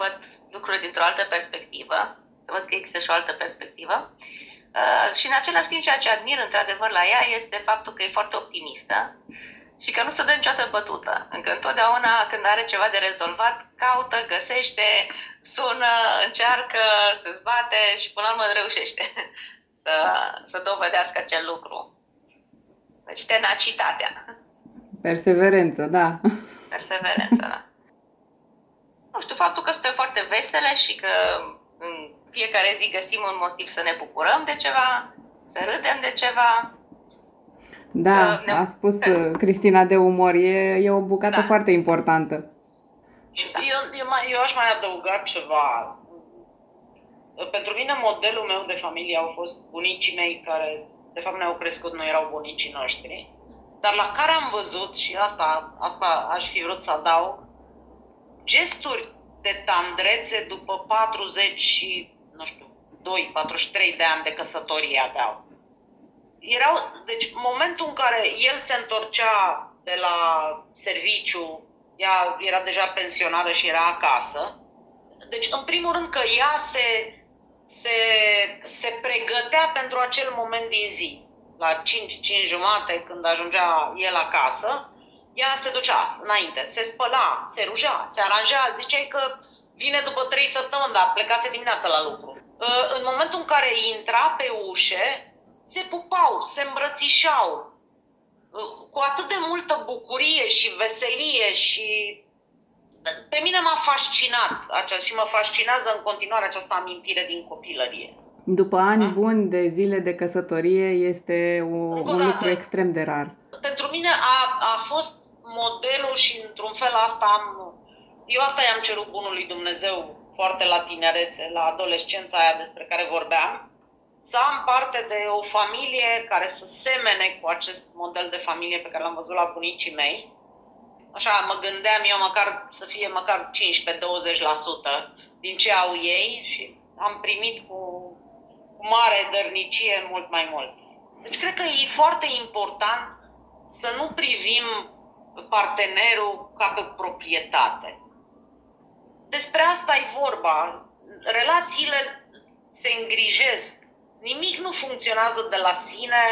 văd lucrurile dintr-o altă perspectivă, să văd că există și o altă perspectivă. Uh, și în același timp, ceea ce admir într-adevăr la ea este faptul că e foarte optimistă și că nu se dă niciodată bătută. Încă întotdeauna când are ceva de rezolvat, caută, găsește, sună, încearcă, se zbate și până la urmă reușește să, să dovedească acel lucru. Deci tenacitatea, Perseverență, da. perseverența, da. Nu știu, faptul că suntem foarte vesele și că în fiecare zi găsim un motiv să ne bucurăm de ceva, să râdem de ceva, Da, Că ne- a spus uh, Cristina de umor, e, e o bucată Da. foarte importantă. Și eu, eu, mai, eu aș mai adăuga ceva. Pentru mine, modelul meu de familie au fost bunicii mei care, de fapt, ne-au crescut, nu erau bunicii noștri, dar la care am văzut, și asta, asta aș fi vrut să adaug, gesturi de tandrețe după 40 și, nu știu, 2, 43 de ani de căsătorie aveau. Erau, deci, momentul în care el se întorcea de la serviciu, ea era deja pensionară și era acasă. Deci, în primul rând că ea se, se, se pregătea pentru acel moment din zi. La 5, 5 jumate, când ajungea el acasă, ea se ducea înainte, se spăla, se ruja, se aranja, ziceai că vine după 3 săptămâni, dar plecase dimineața la lucru. Uh, În momentul în care intra pe ușe, se pupau, se îmbrățișau, uh, cu atât de multă bucurie și veselie și pe mine m-a fascinat acea, și mă fascinează în continuare această amintire din copilărie. După ani Da. buni de zile de căsătorie, este o, Încă o un dată. lucru extrem de rar. Pentru mine a, a fost modelul și într-un fel asta am eu asta i-am cerut bunului Dumnezeu foarte la tinerețe, la adolescența aia despre care vorbeam, să am parte de o familie care să semene cu acest model de familie pe care l-am văzut la bunicii mei. Așa mă gândeam eu măcar să fie măcar 15-20% din ce au ei și am primit cu, cu mare dărnicie mult mai mult. Deci cred că e foarte important să nu privim partenerul ca pe proprietate. Despre asta e vorba. Relațiile se îngrijesc. Nimic nu funcționează de la sine,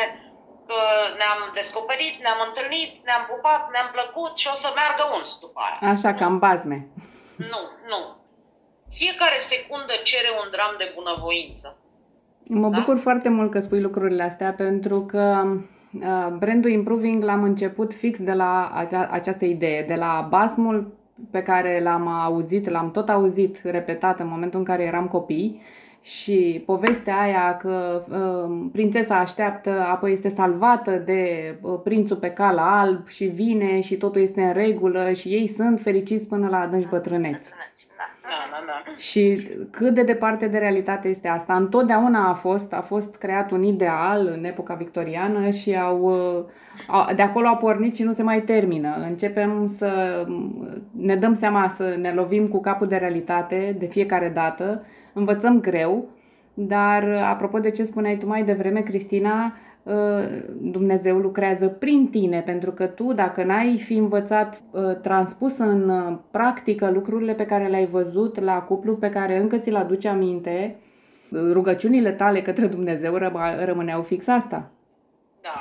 că ne-am descoperit, ne-am întâlnit, ne-am pupat, ne-am plăcut și o să meargă uns după aia. Așa, nu. cam bazme. Nu, nu. Fiecare secundă cere un dram de bunăvoință. Mă Da? bucur foarte mult că spui lucrurile astea pentru că uh, brandul Improving l-am început fix de la acea, această idee, de la basmul pe care l-am auzit, l-am tot auzit repetat în momentul în care eram copii și povestea aia că uh, prințesa așteaptă, apoi este salvată de uh, prințul pe cal alb și vine și totul este în regulă și ei sunt fericiți până la adânci bătrâneți. Da. Da, da, da. Și cât de departe de realitate este asta? Întotdeauna a fost, a fost creat un ideal în epoca victoriană și au, uh, au, de acolo a pornit și nu se mai termină. Începem să ne dăm seama să ne lovim cu capul de realitate de fiecare dată, învățăm greu, dar apropo de ce spuneai tu mai devreme, Cristina, uh, Dumnezeu lucrează prin tine, pentru că tu, dacă n-ai fi învățat, uh, transpus în uh, practică lucrurile pe care le-ai văzut la cuplu pe care încă ți-l aduce aminte, rugăciunile tale către Dumnezeu răma- rămâneau fix asta.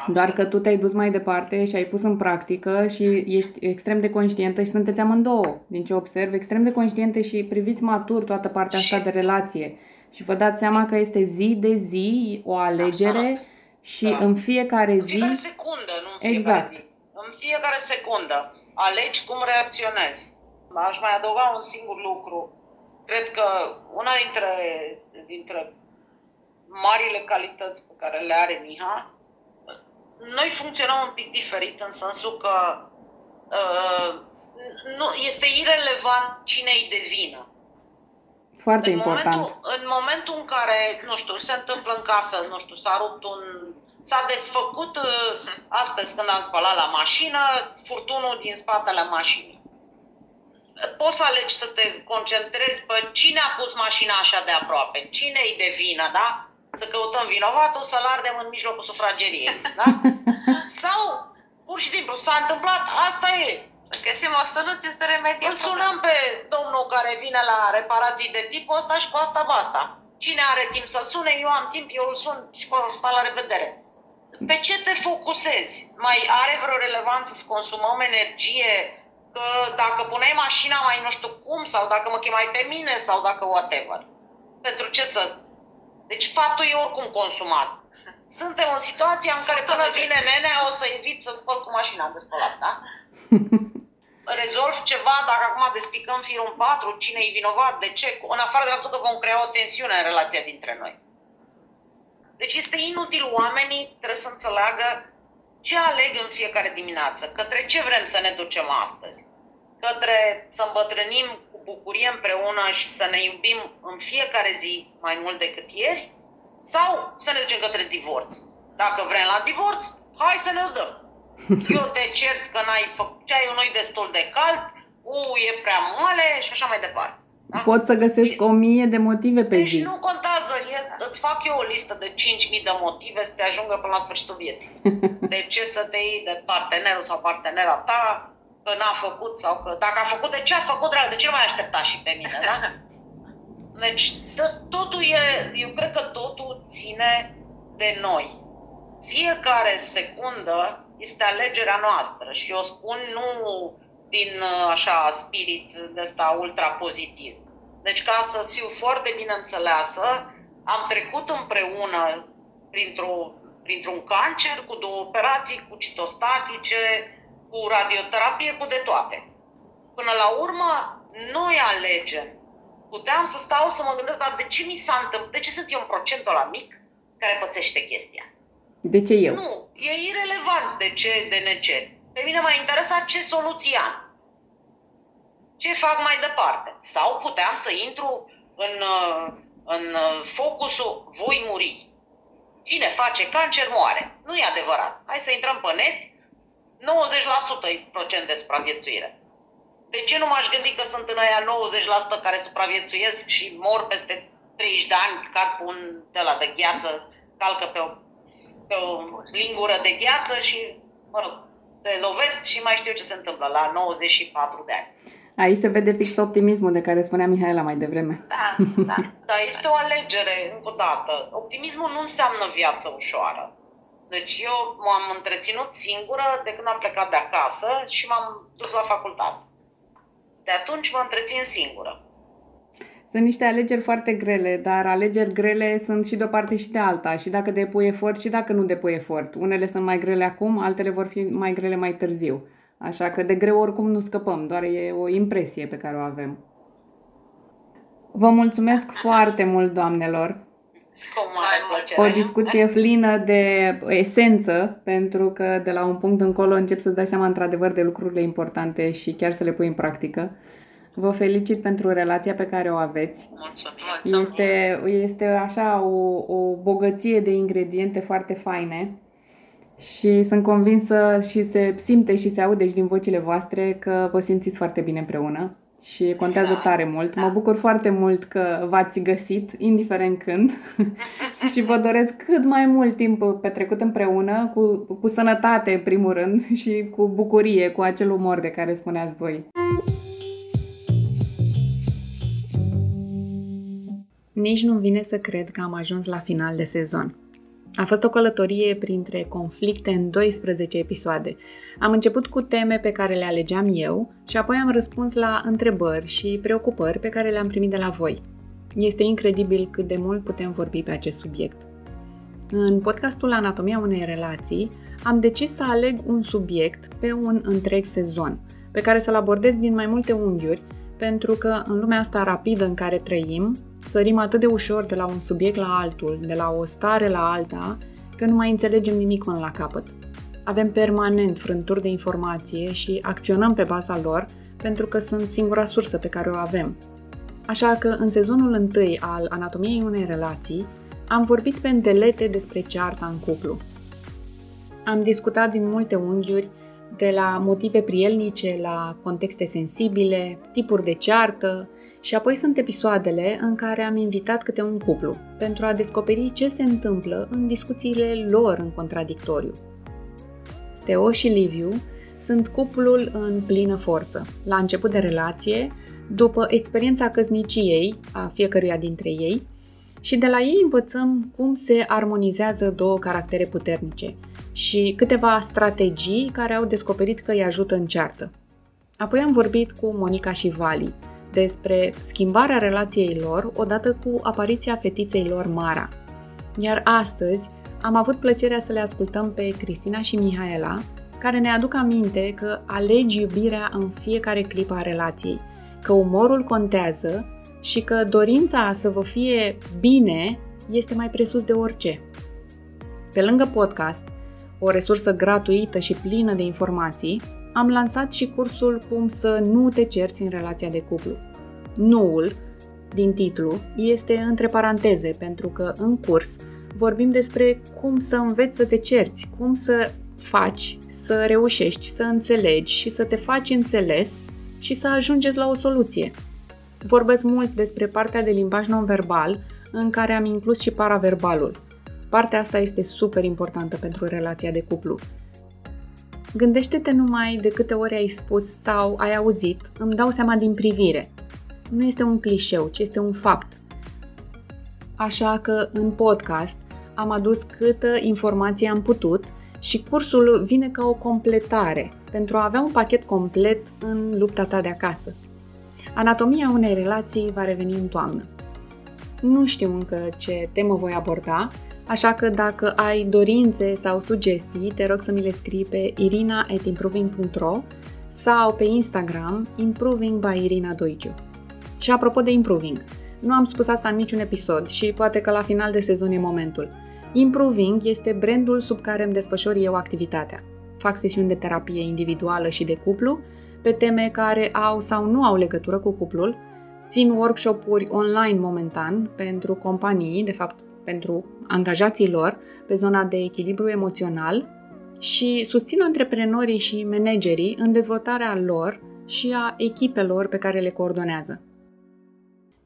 Da Doar că tu te-ai dus mai departe și ai pus în practică și ești extrem de conștientă și sunteți amândouă, din ce observ, extrem de conștiente și priviți matur toată partea asta Și- de relație. Și vă dați seama că este zi de zi o alegere și Da. în fiecare În zi fiecare secundă, nu în fiecare Exact. zi. În fiecare secundă alegi cum reacționezi. Aș mai adăuga un singur lucru. Cred că una dintre, dintre marile calități pe care le are Miha, noi funcționăm un pic diferit în sensul că uh, nu, este irelevant cine îi de vină. foarte în important. Momentul, în momentul în care, nu știu, se întâmplă în casă, nu știu, s-a rupt un... S-a desfăcut uh, astăzi când am spălat la mașină, furtunul din spatele mașinii. Poți să alegi să te concentrezi pe cine a pus mașina așa de aproape, cine îi de vină, da? Să căutăm vinovatul, să-l ardem în mijlocul sufrageriei, da? Sau, pur și simplu, s-a întâmplat, asta e, Să găsim o soluție să remediem. îl sunăm pe domnul care vine la reparații de tipul ăsta și cu asta basta. Cine are timp să-l sune, eu am timp, eu îl sun și cu asta la revedere. Pe ce te focusezi? Mai are vreo relevanță să consumăm energie? Că dacă puneai mașina mai nu știu cum, sau dacă mă chemai pe mine, sau dacă whatever. Pentru ce să... Deci faptul e oricum consumat. Suntem în situația în care până vine nenea o să evit să spăl cu mașina de spălat, da? rezolv ceva, dacă acum despicăm firul în patru, cine e vinovat, de ce, în afară de faptul că vom crea o tensiune în relația dintre noi. Deci este inutil, oamenii trebuie să înțeleagă ce aleg în fiecare dimineață, către ce vrem să ne ducem astăzi, către să îmbătrânim cu bucurie împreună și să ne iubim în fiecare zi mai mult decât ieri, sau să ne ducem către divorț. Dacă vrem la divorț, hai să ne o dăm. Eu te cert că n-ai făcut ceaiul nu destul de cald, u, e prea moale și așa mai departe. Da? Pot să găsesc o mie de motive pe Deci zi. nu contează, e, îți fac eu o listă de 5.000 de motive să te ajungă până la sfârșitul vieții. De ce să te iei de partenerul sau partenera ta, că n-a făcut sau că dacă a făcut, de ce a făcut, dragă, de ce nu mai aștepta și pe mine, da? Deci t- totul e, eu cred că totul ține de noi. Fiecare secundă este alegerea noastră și eu spun nu din uh, așa spirit de ăsta ultra pozitiv. Deci ca să fiu foarte bine înțeleasă, am trecut împreună printr-o, printr-un cancer, cu două operații, cu citostatice, cu radioterapie, cu de toate. Până la urmă, noi alegem. Puteam să stau să mă gândesc, dar de ce mi s-a întâmplat, de ce sunt eu în procentul la mic care pățește chestia asta? De ce eu? Nu, e irelevant de ce, de ne ce. Pe mine m-a interesat ce soluții am. ce fac mai departe? Sau puteam să intru în, uh, în uh, focusul voi muri. Cine face cancer moare. Nu e adevărat. Hai să intrăm pe net, 90% e procent de supraviețuire. De ce nu m-aș gândi că sunt în aia 90% care supraviețuiesc și mor peste 30 de ani, cad pe un de la de gheață, calcă pe o, pe o lingură de gheață și, mă rog, se lovesc și mai știu ce se întâmplă la 94 de ani. Aici se vede fix optimismul de care spunea Mihaela mai devreme. Da, da. Dar este o alegere, încă o dată. Optimismul nu înseamnă viață ușoară. Deci eu m-am întreținut singură de când am plecat de acasă și m-am dus la facultate. De atunci mă întrețin singură. Sunt niște alegeri foarte grele, dar alegeri grele sunt și de o parte și de alta. Și dacă depui efort și dacă nu depui efort. Unele sunt mai grele acum, altele vor fi mai grele mai târziu. Așa că de greu oricum nu scăpăm, doar e o impresie pe care o avem. Vă mulțumesc foarte mult, doamnelor! Cu mare plăcere. O discuție plină de esență, pentru că de la un punct încolo încep să-ți dai seama într-adevăr de lucrurile importante și chiar să le pui în practică. Vă felicit pentru relația pe care o aveți. Mulțumim. Este, este așa o, o bogăție de ingrediente foarte faine și sunt convinsă și se simte și se aude și din vocile voastre că vă simțiți foarte bine împreună și contează Exact. tare mult. Mă bucur foarte mult că v-ați găsit, indiferent când, și vă doresc cât mai mult timp petrecut împreună, cu, cu sănătate, în primul rând, și cu bucurie, cu acel umor de care spuneați voi. Nici nu vine să cred că am ajuns la final de sezon. A fost o călătorie printre conflicte în 12 episoade. Am început cu teme pe care le alegeam eu și apoi am răspuns la întrebări și preocupări pe care le-am primit de la voi. Este incredibil cât de mult putem vorbi pe acest subiect. În podcastul Anatomia unei relații am decis să aleg un subiect pe un întreg sezon, pe care să-l abordez din mai multe unghiuri, pentru că în lumea asta rapidă în care trăim, sărim atât de ușor de la un subiect la altul, de la o stare la alta, că nu mai înțelegem nimic până la capăt. Avem permanent frânturi de informație și acționăm pe baza lor pentru că sunt singura sursă pe care o avem. Așa că în sezonul întâi al Anatomiei unei relații am vorbit pe îndelete despre cearta în cuplu. Am discutat din multe unghiuri de la motive prielnice la contexte sensibile, tipuri de ceartă și apoi sunt episoadele în care am invitat câte un cuplu pentru a descoperi ce se întâmplă în discuțiile lor în contradictoriu. Teo și Liviu sunt cuplul în plină forță, la început de relație, după experiența căsniciei a fiecăruia dintre ei și de la ei învățăm cum se armonizează două caractere puternice și câteva strategii care au descoperit că îi ajută în ceartă. Apoi am vorbit cu Monica și Vali despre schimbarea relației lor odată cu apariția fetiței lor Mara. Iar astăzi am avut plăcerea să le ascultăm pe Cristina și Mihaela, care ne aduc aminte că alegi iubirea în fiecare clipă a relației, că umorul contează și că dorința să vă fie bine este mai presus de orice. Pe lângă podcast, o resursă gratuită și plină de informații, am lansat și cursul Cum să nu te cerți în relația de cuplu. Nuul, din titlu, este între paranteze, pentru că în curs vorbim despre cum să înveți să te cerți, cum să faci, să reușești, să înțelegi și să te faci înțeles și să ajungeți la o soluție. Vorbesc mult despre partea de limbaj non-verbal, în care am inclus și paraverbalul. Partea asta este super importantă pentru relația de cuplu. Gândește-te numai de câte ori ai spus sau ai auzit, îmi dau seama din privire. Nu este un clișeu, ci este un fapt. Așa că în podcast am adus câtă informație am putut și cursul vine ca o completare pentru a avea un pachet complet în lupta ta de acasă. Anatomia unei relații va reveni în toamnă. Nu știu încă ce temă voi aborda, așa că dacă ai dorințe sau sugestii, te rog să mi le scrii pe irina.improving.ro sau pe Instagram improving by Irina Doiciu. Și apropo de improving, nu am spus asta în niciun episod și poate că la final de sezon e momentul. Improving este brandul sub care îmi desfășor eu activitatea. Fac sesiuni de terapie individuală și de cuplu, pe teme care au sau nu au legătură cu cuplul, țin workshop-uri online momentan pentru companii, de fapt pentru angajații lor, pe zona de echilibru emoțional și susțin antreprenorii și managerii în dezvoltarea lor și a echipelor pe care le coordonează.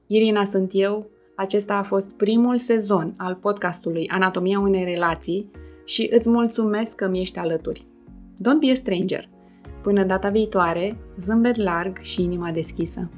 Irina sunt eu, acesta a fost primul sezon al podcastului Anatomia unei relații și îți mulțumesc că mi ești alături. Don't be a stranger! Până data viitoare, zâmbet larg și inima deschisă!